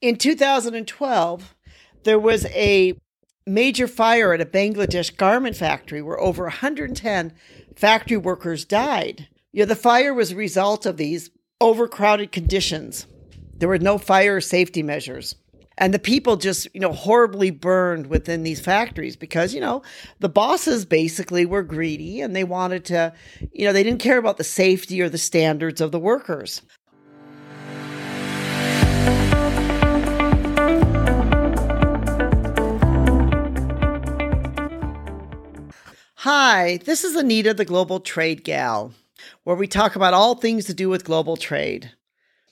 In 2012, there was a major fire at a Bangladesh garment factory where over 110 factory workers died. You know, the fire was a result of these overcrowded conditions. There were no fire safety measures. And the people just, you know, horribly burned within these factories because, you know, the bosses basically were greedy and they wanted to, you know, they didn't care about the safety or the standards of the workers. Hi, this is Anita, the Global Trade Gal, where we talk about all things to do with global trade.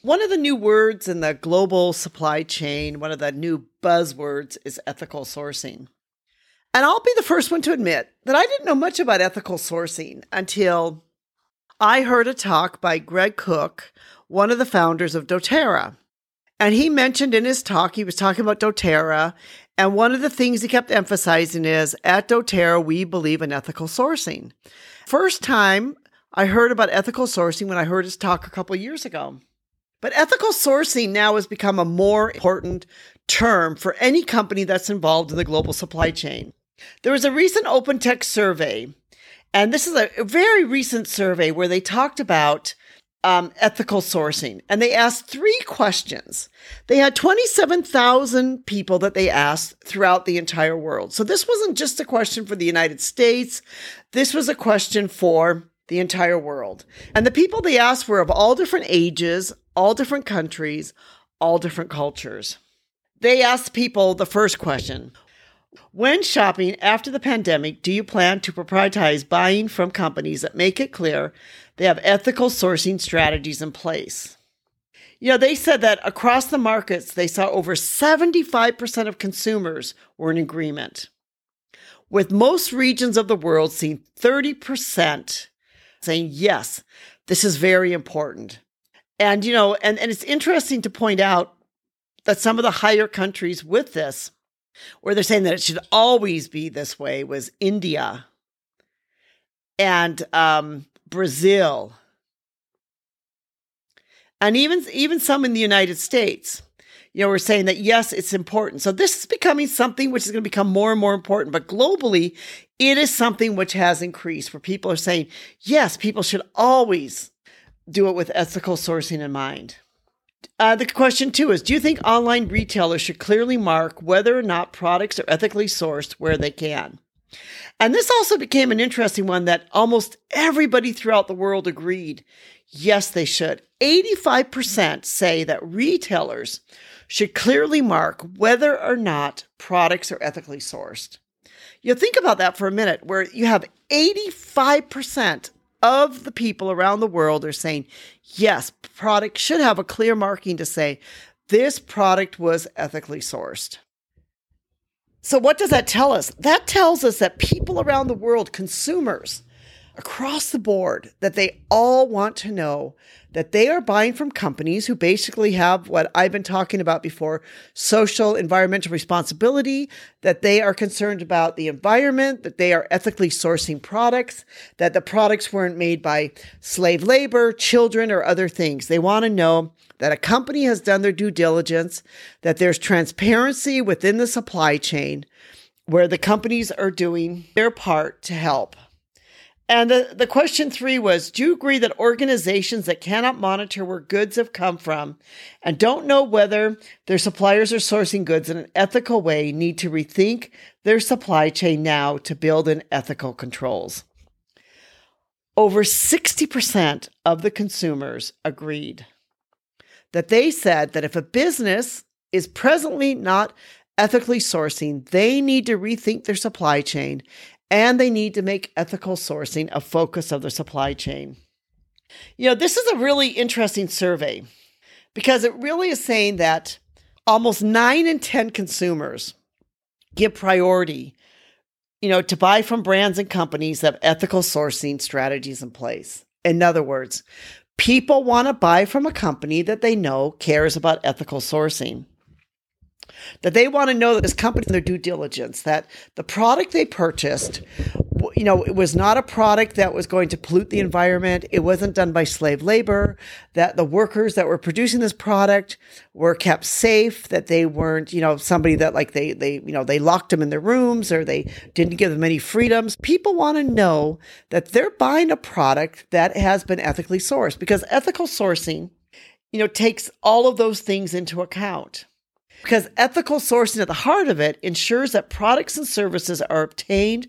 One of the new words in the global supply chain, one of the new buzzwords, is ethical sourcing. And I'll be the first one to admit that I didn't know much about ethical sourcing until I heard a talk by Greg Cook, one of the founders of doTERRA. And he mentioned in his talk, he was talking about doTERRA and one of the things he kept emphasizing is at doTERRA, we believe in ethical sourcing. First time I heard about ethical sourcing when I heard his talk a couple years ago. But ethical sourcing now has become a more important term for any company that's involved in the global supply chain. There was a recent OpenText survey, and this is a very recent survey where they talked about um, ethical sourcing. And they asked three questions. They had 27,000 people that they asked throughout the entire world. So this wasn't just a question for the United States, this was a question for the entire world. And the people they asked were of all different ages, all different countries, all different cultures. They asked people the first question when shopping after the pandemic, do you plan to prioritize buying from companies that make it clear they have ethical sourcing strategies in place? You know, they said that across the markets, they saw over 75% of consumers were in agreement, with most regions of the world seeing 30% saying, yes, this is very important. And, you know, and, and it's interesting to point out that some of the higher countries with this where they're saying that it should always be this way was India and um, Brazil, and even even some in the United States. You know, we're saying that yes, it's important. So this is becoming something which is going to become more and more important. But globally, it is something which has increased where people are saying, yes, people should always do it with ethical sourcing in mind. Uh, the question two is Do you think online retailers should clearly mark whether or not products are ethically sourced where they can? And this also became an interesting one that almost everybody throughout the world agreed yes, they should. 85% say that retailers should clearly mark whether or not products are ethically sourced. You think about that for a minute, where you have 85% of the people around the world are saying, yes, product should have a clear marking to say this product was ethically sourced. So, what does that tell us? That tells us that people around the world, consumers across the board, that they all want to know that they are buying from companies who basically have what I've been talking about before social, environmental responsibility, that they are concerned about the environment, that they are ethically sourcing products, that the products weren't made by slave labor, children, or other things. They want to know that a company has done their due diligence, that there's transparency within the supply chain where the companies are doing their part to help. And the, the question three was Do you agree that organizations that cannot monitor where goods have come from and don't know whether their suppliers are sourcing goods in an ethical way need to rethink their supply chain now to build in ethical controls? Over 60% of the consumers agreed that they said that if a business is presently not ethically sourcing, they need to rethink their supply chain and they need to make ethical sourcing a focus of their supply chain. You know, this is a really interesting survey because it really is saying that almost nine in 10 consumers give priority, you know, to buy from brands and companies that have ethical sourcing strategies in place. In other words, people want to buy from a company that they know cares about ethical sourcing. That they want to know that this company their due diligence that the product they purchased you know it was not a product that was going to pollute the environment. It wasn't done by slave labor that the workers that were producing this product were kept safe that they weren't you know somebody that like they they you know they locked them in their rooms or they didn't give them any freedoms. People want to know that they're buying a product that has been ethically sourced because ethical sourcing you know takes all of those things into account because ethical sourcing at the heart of it ensures that products and services are obtained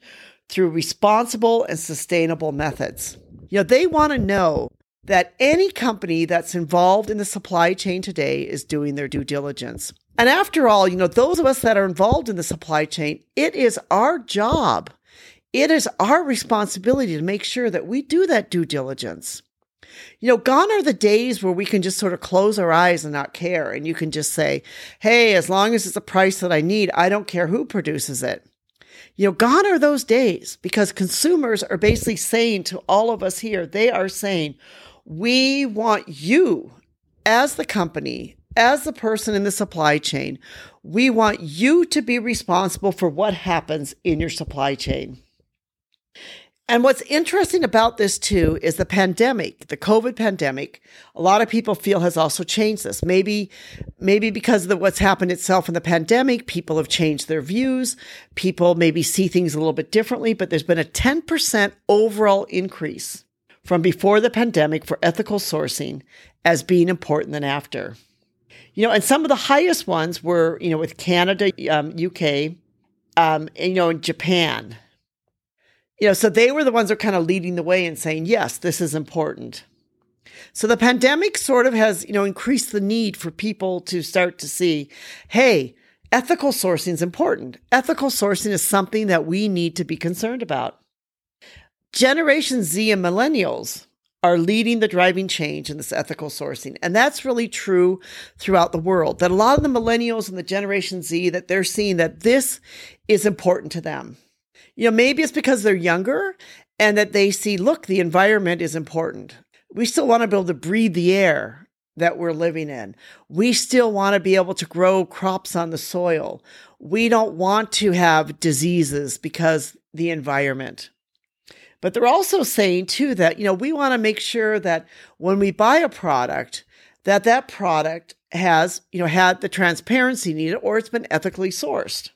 through responsible and sustainable methods. You know, they want to know that any company that's involved in the supply chain today is doing their due diligence. And after all, you know, those of us that are involved in the supply chain, it is our job. It is our responsibility to make sure that we do that due diligence. You know, gone are the days where we can just sort of close our eyes and not care. And you can just say, hey, as long as it's a price that I need, I don't care who produces it. You know, gone are those days because consumers are basically saying to all of us here, they are saying, we want you as the company, as the person in the supply chain, we want you to be responsible for what happens in your supply chain. And what's interesting about this too is the pandemic, the COVID pandemic. A lot of people feel has also changed this. Maybe, maybe because of what's happened itself in the pandemic, people have changed their views. People maybe see things a little bit differently, but there's been a 10% overall increase from before the pandemic for ethical sourcing as being important than after. You know, and some of the highest ones were, you know, with Canada, um, UK, um, and, you know, in Japan you know, so they were the ones that are kind of leading the way and saying, yes, this is important. So the pandemic sort of has, you know, increased the need for people to start to see, hey, ethical sourcing is important. Ethical sourcing is something that we need to be concerned about. Generation Z and millennials are leading the driving change in this ethical sourcing. And that's really true throughout the world. That a lot of the millennials and the Generation Z that they're seeing that this is important to them. You know, maybe it's because they're younger and that they see, look, the environment is important. We still want to be able to breathe the air that we're living in. We still want to be able to grow crops on the soil. We don't want to have diseases because the environment. But they're also saying too that, you know, we want to make sure that when we buy a product, that that product has, you know, had the transparency needed or it's been ethically sourced.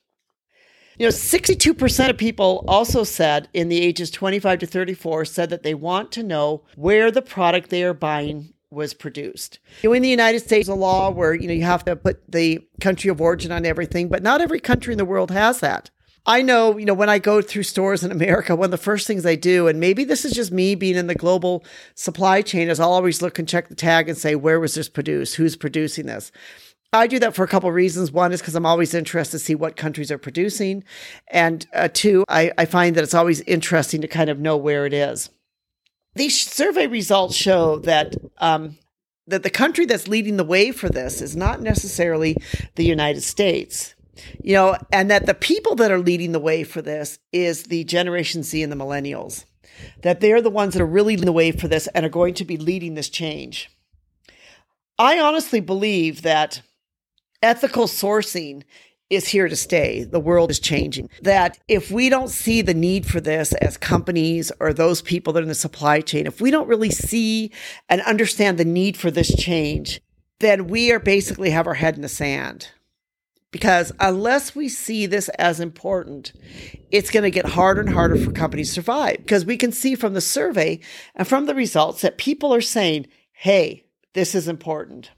You know, 62% of people also said in the ages 25 to 34 said that they want to know where the product they are buying was produced. You know, in the United States, a law where, you know, you have to put the country of origin on everything, but not every country in the world has that. I know, you know, when I go through stores in America, one of the first things I do, and maybe this is just me being in the global supply chain, is I'll always look and check the tag and say, where was this produced? Who's producing this? I do that for a couple of reasons. One is because I'm always interested to see what countries are producing. And uh, two, I, I find that it's always interesting to kind of know where it is. These survey results show that um, that the country that's leading the way for this is not necessarily the United States. You know, and that the people that are leading the way for this is the Generation Z and the millennials. That they're the ones that are really leading the way for this and are going to be leading this change. I honestly believe that ethical sourcing is here to stay. The world is changing. That if we don't see the need for this as companies or those people that are in the supply chain, if we don't really see and understand the need for this change, then we are basically have our head in the sand. Because unless we see this as important, it's going to get harder and harder for companies to survive. Because we can see from the survey and from the results that people are saying, hey, this is important.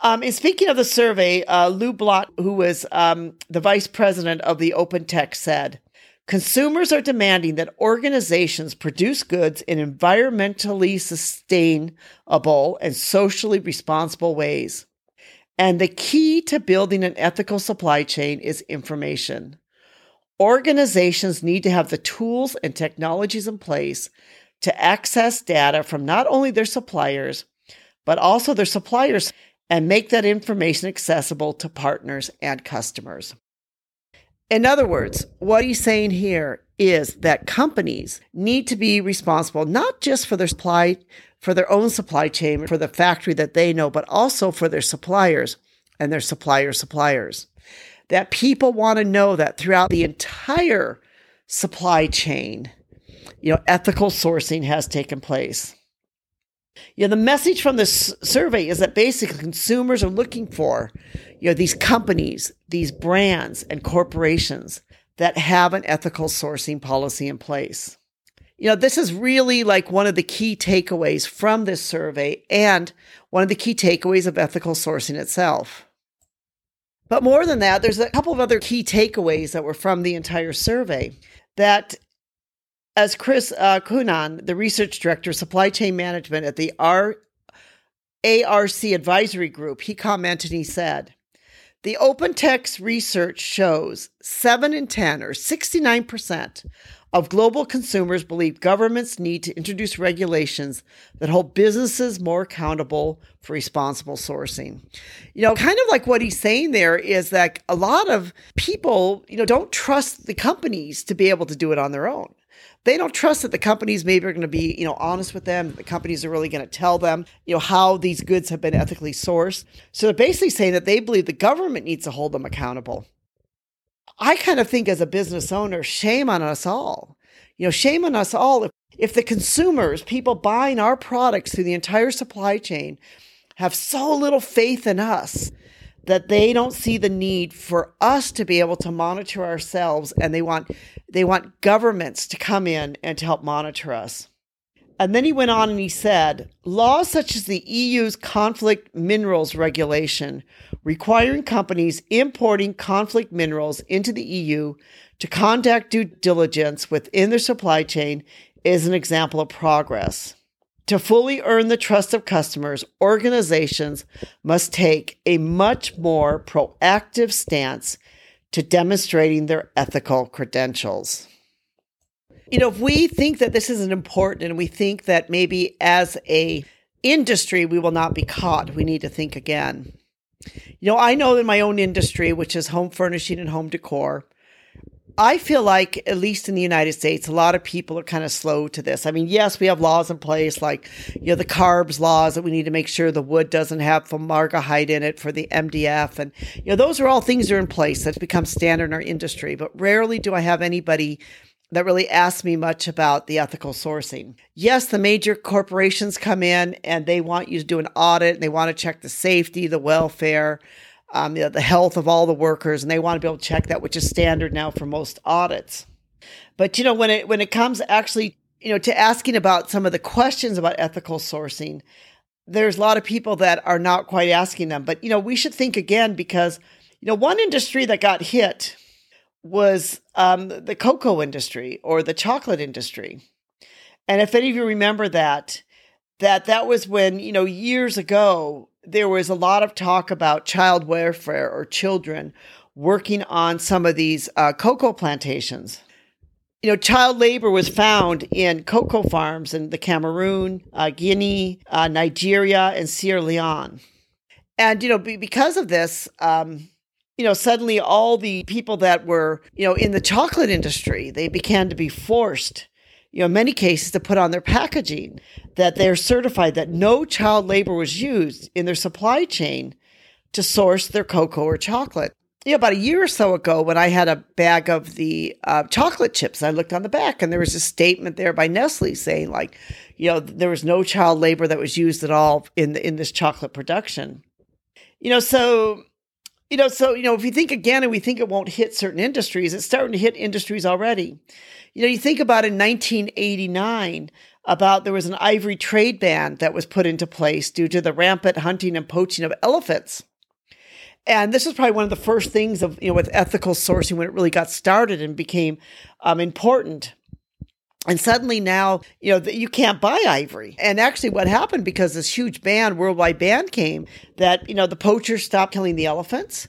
Um, and speaking of the survey, uh, Lou Blatt, who was um, the vice president of the OpenText, said consumers are demanding that organizations produce goods in environmentally sustainable and socially responsible ways. And the key to building an ethical supply chain is information. Organizations need to have the tools and technologies in place to access data from not only their suppliers, but also their suppliers and make that information accessible to partners and customers. In other words, what he's saying here is that companies need to be responsible not just for their supply, for their own supply chain, for the factory that they know, but also for their suppliers. and their supplier suppliers. That people want to know that throughout the entire supply chain, you know, ethical sourcing has taken place. You know, the message from this survey is that basically consumers are looking for, you know, these companies, these brands and corporations that have an ethical sourcing policy in place. You know, this is really like one of the key takeaways from this survey and one of the key takeaways of ethical sourcing itself. But more than that, there's a couple of other key takeaways that were from the entire survey that as Chris uh, Cunnane, the research director, supply chain management at the R- ARC advisory group, he commented he said, the OpenText research shows 7 in 10, or 69%, of global consumers believe governments need to introduce regulations that hold businesses more accountable for responsible sourcing. You know, kind of like what he's saying there is that a lot of people, you know, don't trust the companies to be able to do it on their own they don't trust that the companies maybe are going to be, you know, honest with them. The companies are really going to tell them, you know, how these goods have been ethically sourced. So they're basically saying that they believe the government needs to hold them accountable. I kind of think as a business owner, shame on us all. You know, shame on us all if, if the consumers, people buying our products through the entire supply chain, have so little faith in us that they don't see the need for us to be able to monitor ourselves and they want they want governments to come in and to help monitor us. And then he went on and he said, laws such as the EU's conflict minerals regulation requiring companies importing conflict minerals into the EU to conduct due diligence within their supply chain is an example of progress. To fully earn the trust of customers, organizations must take a much more proactive stance to demonstrating their ethical credentials. You know, if we think that this isn't important and we think that maybe as a industry we will not be caught, we need to think again. You know, I know in my own industry, which is home furnishing and home decor, I feel like, at least in the United States, a lot of people are kind of slow to this. I mean, yes, we have laws in place like, you know, the CARBS laws that we need to make sure the wood doesn't have formaldehyde in it for the MDF. And, you know, those are all things that are in place that's become standard in our industry. But rarely do I have anybody that really asks me much about the ethical sourcing. Yes, the major corporations come in and they want you to do an audit and they want to check the safety, the welfare, um, you know, the health of all the workers, and they want to be able to check that, which is standard now for most audits. But you know, when it when it comes actually, you know, to asking about some of the questions about ethical sourcing, there's a lot of people that are not quite asking them. But you know, we should think again because you know, one industry that got hit was um, the cocoa industry or the chocolate industry. And if any of you remember that, that that was when you know years ago there was a lot of talk about child welfare or children working on some of these uh, cocoa plantations. You know, child labor was found in cocoa farms in the Cameroon, uh, Guinea, uh, Nigeria, and Sierra Leone. And, you know, be, because of this, um, you know, suddenly all the people that were, you know, in the chocolate industry, they began to be forced you know, in many cases to put on their packaging that they're certified that no child labor was used in their supply chain to source their cocoa or chocolate. You know, about a year or so ago, when I had a bag of the uh, chocolate chips, I looked on the back and there was a statement there by Nestle saying, like, you know, there was no child labor that was used at all in the, in this chocolate production. You know, so you know, so you know, if you think again, and we think it won't hit certain industries, it's starting to hit industries already. You know, you think about in 1989 about there was an ivory trade ban that was put into place due to the rampant hunting and poaching of elephants. And this was probably one of the first things of you know with ethical sourcing when it really got started and became um, important. And suddenly now, you know, you can't buy ivory. And actually, what happened because this huge ban, worldwide ban came, that, you know, the poachers stopped killing the elephants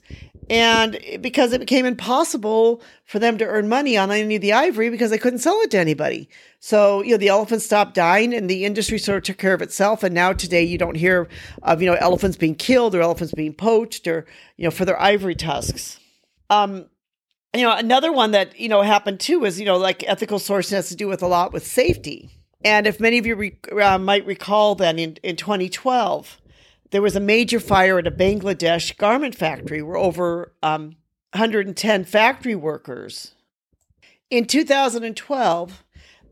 and because it became impossible for them to earn money on any of the ivory because they couldn't sell it to anybody. So, you know, the elephants stopped dying and the industry sort of took care of itself. And now today you don't hear of, you know, elephants being killed or elephants being poached or, you know, for their ivory tusks. Um, you know, another one that, you know, happened too is, you know, like ethical sourcing has to do with a lot with safety. And if many of you re- uh, might recall then in, in 2012, there was a major fire at a Bangladesh garment factory where over um, 110 factory workers. In 2012,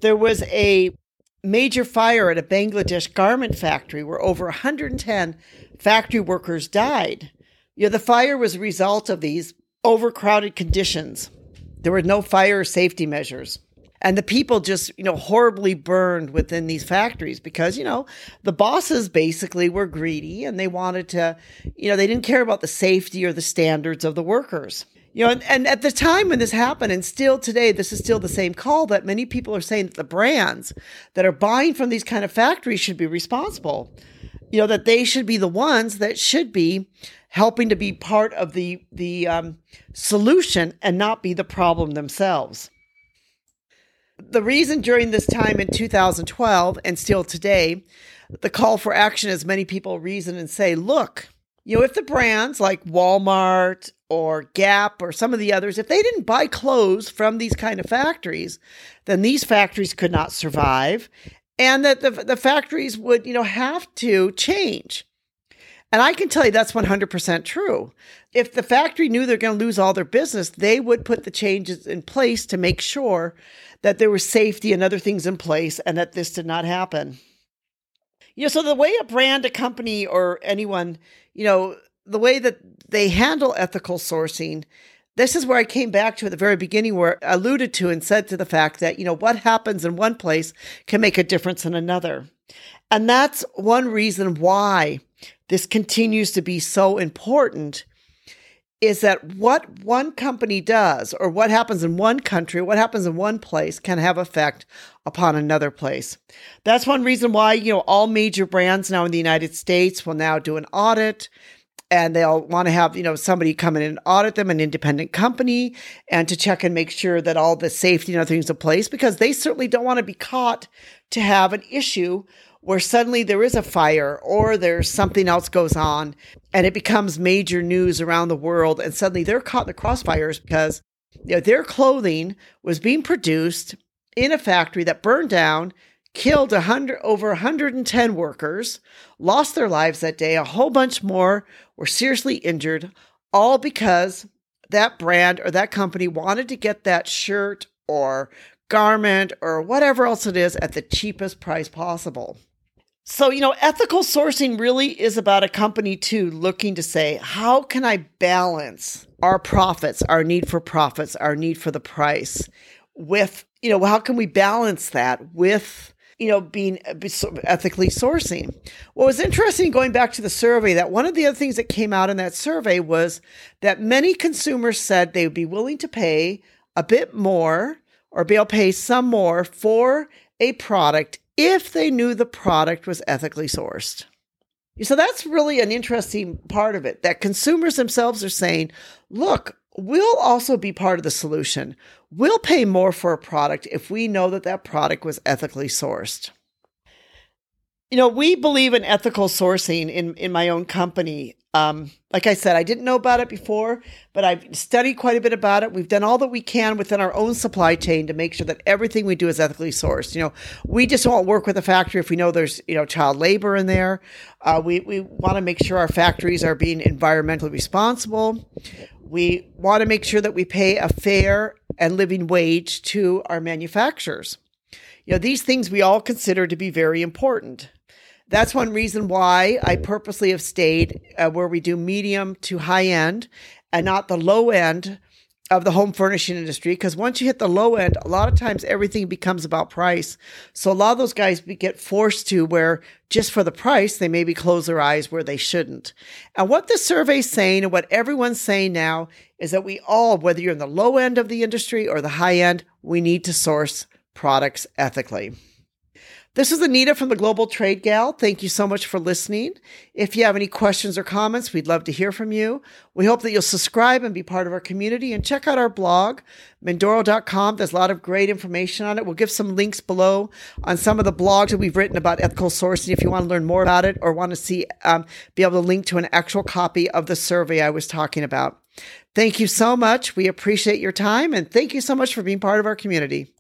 there was a major fire at a Bangladesh garment factory where over 110 factory workers died. You know, the fire was a result of these overcrowded conditions. There were no fire safety measures. And the people just, you know, horribly burned within these factories because, you know, the bosses basically were greedy and they wanted to, you know, they didn't care about the safety or the standards of the workers. You know, and, and at the time when this happened, and still today, this is still the same call that many people are saying that the brands that are buying from these kind of factories should be responsible. You know, that they should be the ones that should be helping to be part of the the um, solution and not be the problem themselves. The reason during this time in 2012 and still today, the call for action is many people reason and say, look, you know, if the brands like Walmart or Gap or some of the others, if they didn't buy clothes from these kind of factories, then these factories could not survive and that the, the factories would, you know, have to change. And I can tell you that's 100% true. If the factory knew they're going to lose all their business, they would put the changes in place to make sure that there was safety and other things in place and that this did not happen. You know, so the way a brand, a company, or anyone, you know, the way that they handle ethical sourcing, this is where I came back to at the very beginning, where I alluded to and said to the fact that, you know, what happens in one place can make a difference in another. And that's one reason why this continues to be so important is that what one company does or what happens in one country, what happens in one place can have effect upon another place. That's one reason why, you know, all major brands now in the United States will now do an audit and they'll want to have, you know, somebody come in and audit them, an independent company, and to check and make sure that all the safety and other things in place because they certainly don't want to be caught to have an issue where suddenly there is a fire or there's something else goes on and it becomes major news around the world and suddenly they're caught in the crossfires because you know, their clothing was being produced in a factory that burned down killed 100 over 110 workers lost their lives that day. A whole bunch more were seriously injured all because that brand or that company wanted to get that shirt or garment or whatever else it is at the cheapest price possible so, you know, ethical sourcing really is about a company too looking to say, how can I balance our profits, our need for profits, our need for the price with, you know, how can we balance that with, you know, being uh, ethically sourcing? What was interesting going back to the survey that one of the other things that came out in that survey was that many consumers said they would be willing to pay a bit more or be able to pay some more for a product if they knew the product was ethically sourced. So that's really an interesting part of it that consumers themselves are saying, look, we'll also be part of the solution. We'll pay more for a product if we know that that product was ethically sourced. You know, we believe in ethical sourcing in, in my own company. Um, like I said, I didn't know about it before, but I've studied quite a bit about it. We've done all that we can within our own supply chain to make sure that everything we do is ethically sourced. You know, we just won't work with a factory if we know there's you know child labor in there. Uh, we we want to make sure our factories are being environmentally responsible. We want to make sure that we pay a fair and living wage to our manufacturers. You know, these things we all consider to be very important. That's one reason why I purposely have stayed uh, where we do medium to high end and not the low end of the home furnishing industry. Because once you hit the low end, a lot of times everything becomes about price. So a lot of those guys get forced to where just for the price, they maybe close their eyes where they shouldn't. And what the survey's saying and what everyone's saying now is that we all, whether you're in the low end of the industry or the high end, we need to source products ethically. This is Anita from the Global Trade Gal. Thank you so much for listening. If you have any questions or comments, we'd love to hear from you. We hope that you'll subscribe and be part of our community and check out our blog, Mindoro.com. There's a lot of great information on it. We'll give some links below on some of the blogs that we've written about ethical sourcing if you want to learn more about it or want to see, um, be able to link to an actual copy of the survey I was talking about. Thank you so much. We appreciate your time and thank you so much for being part of our community.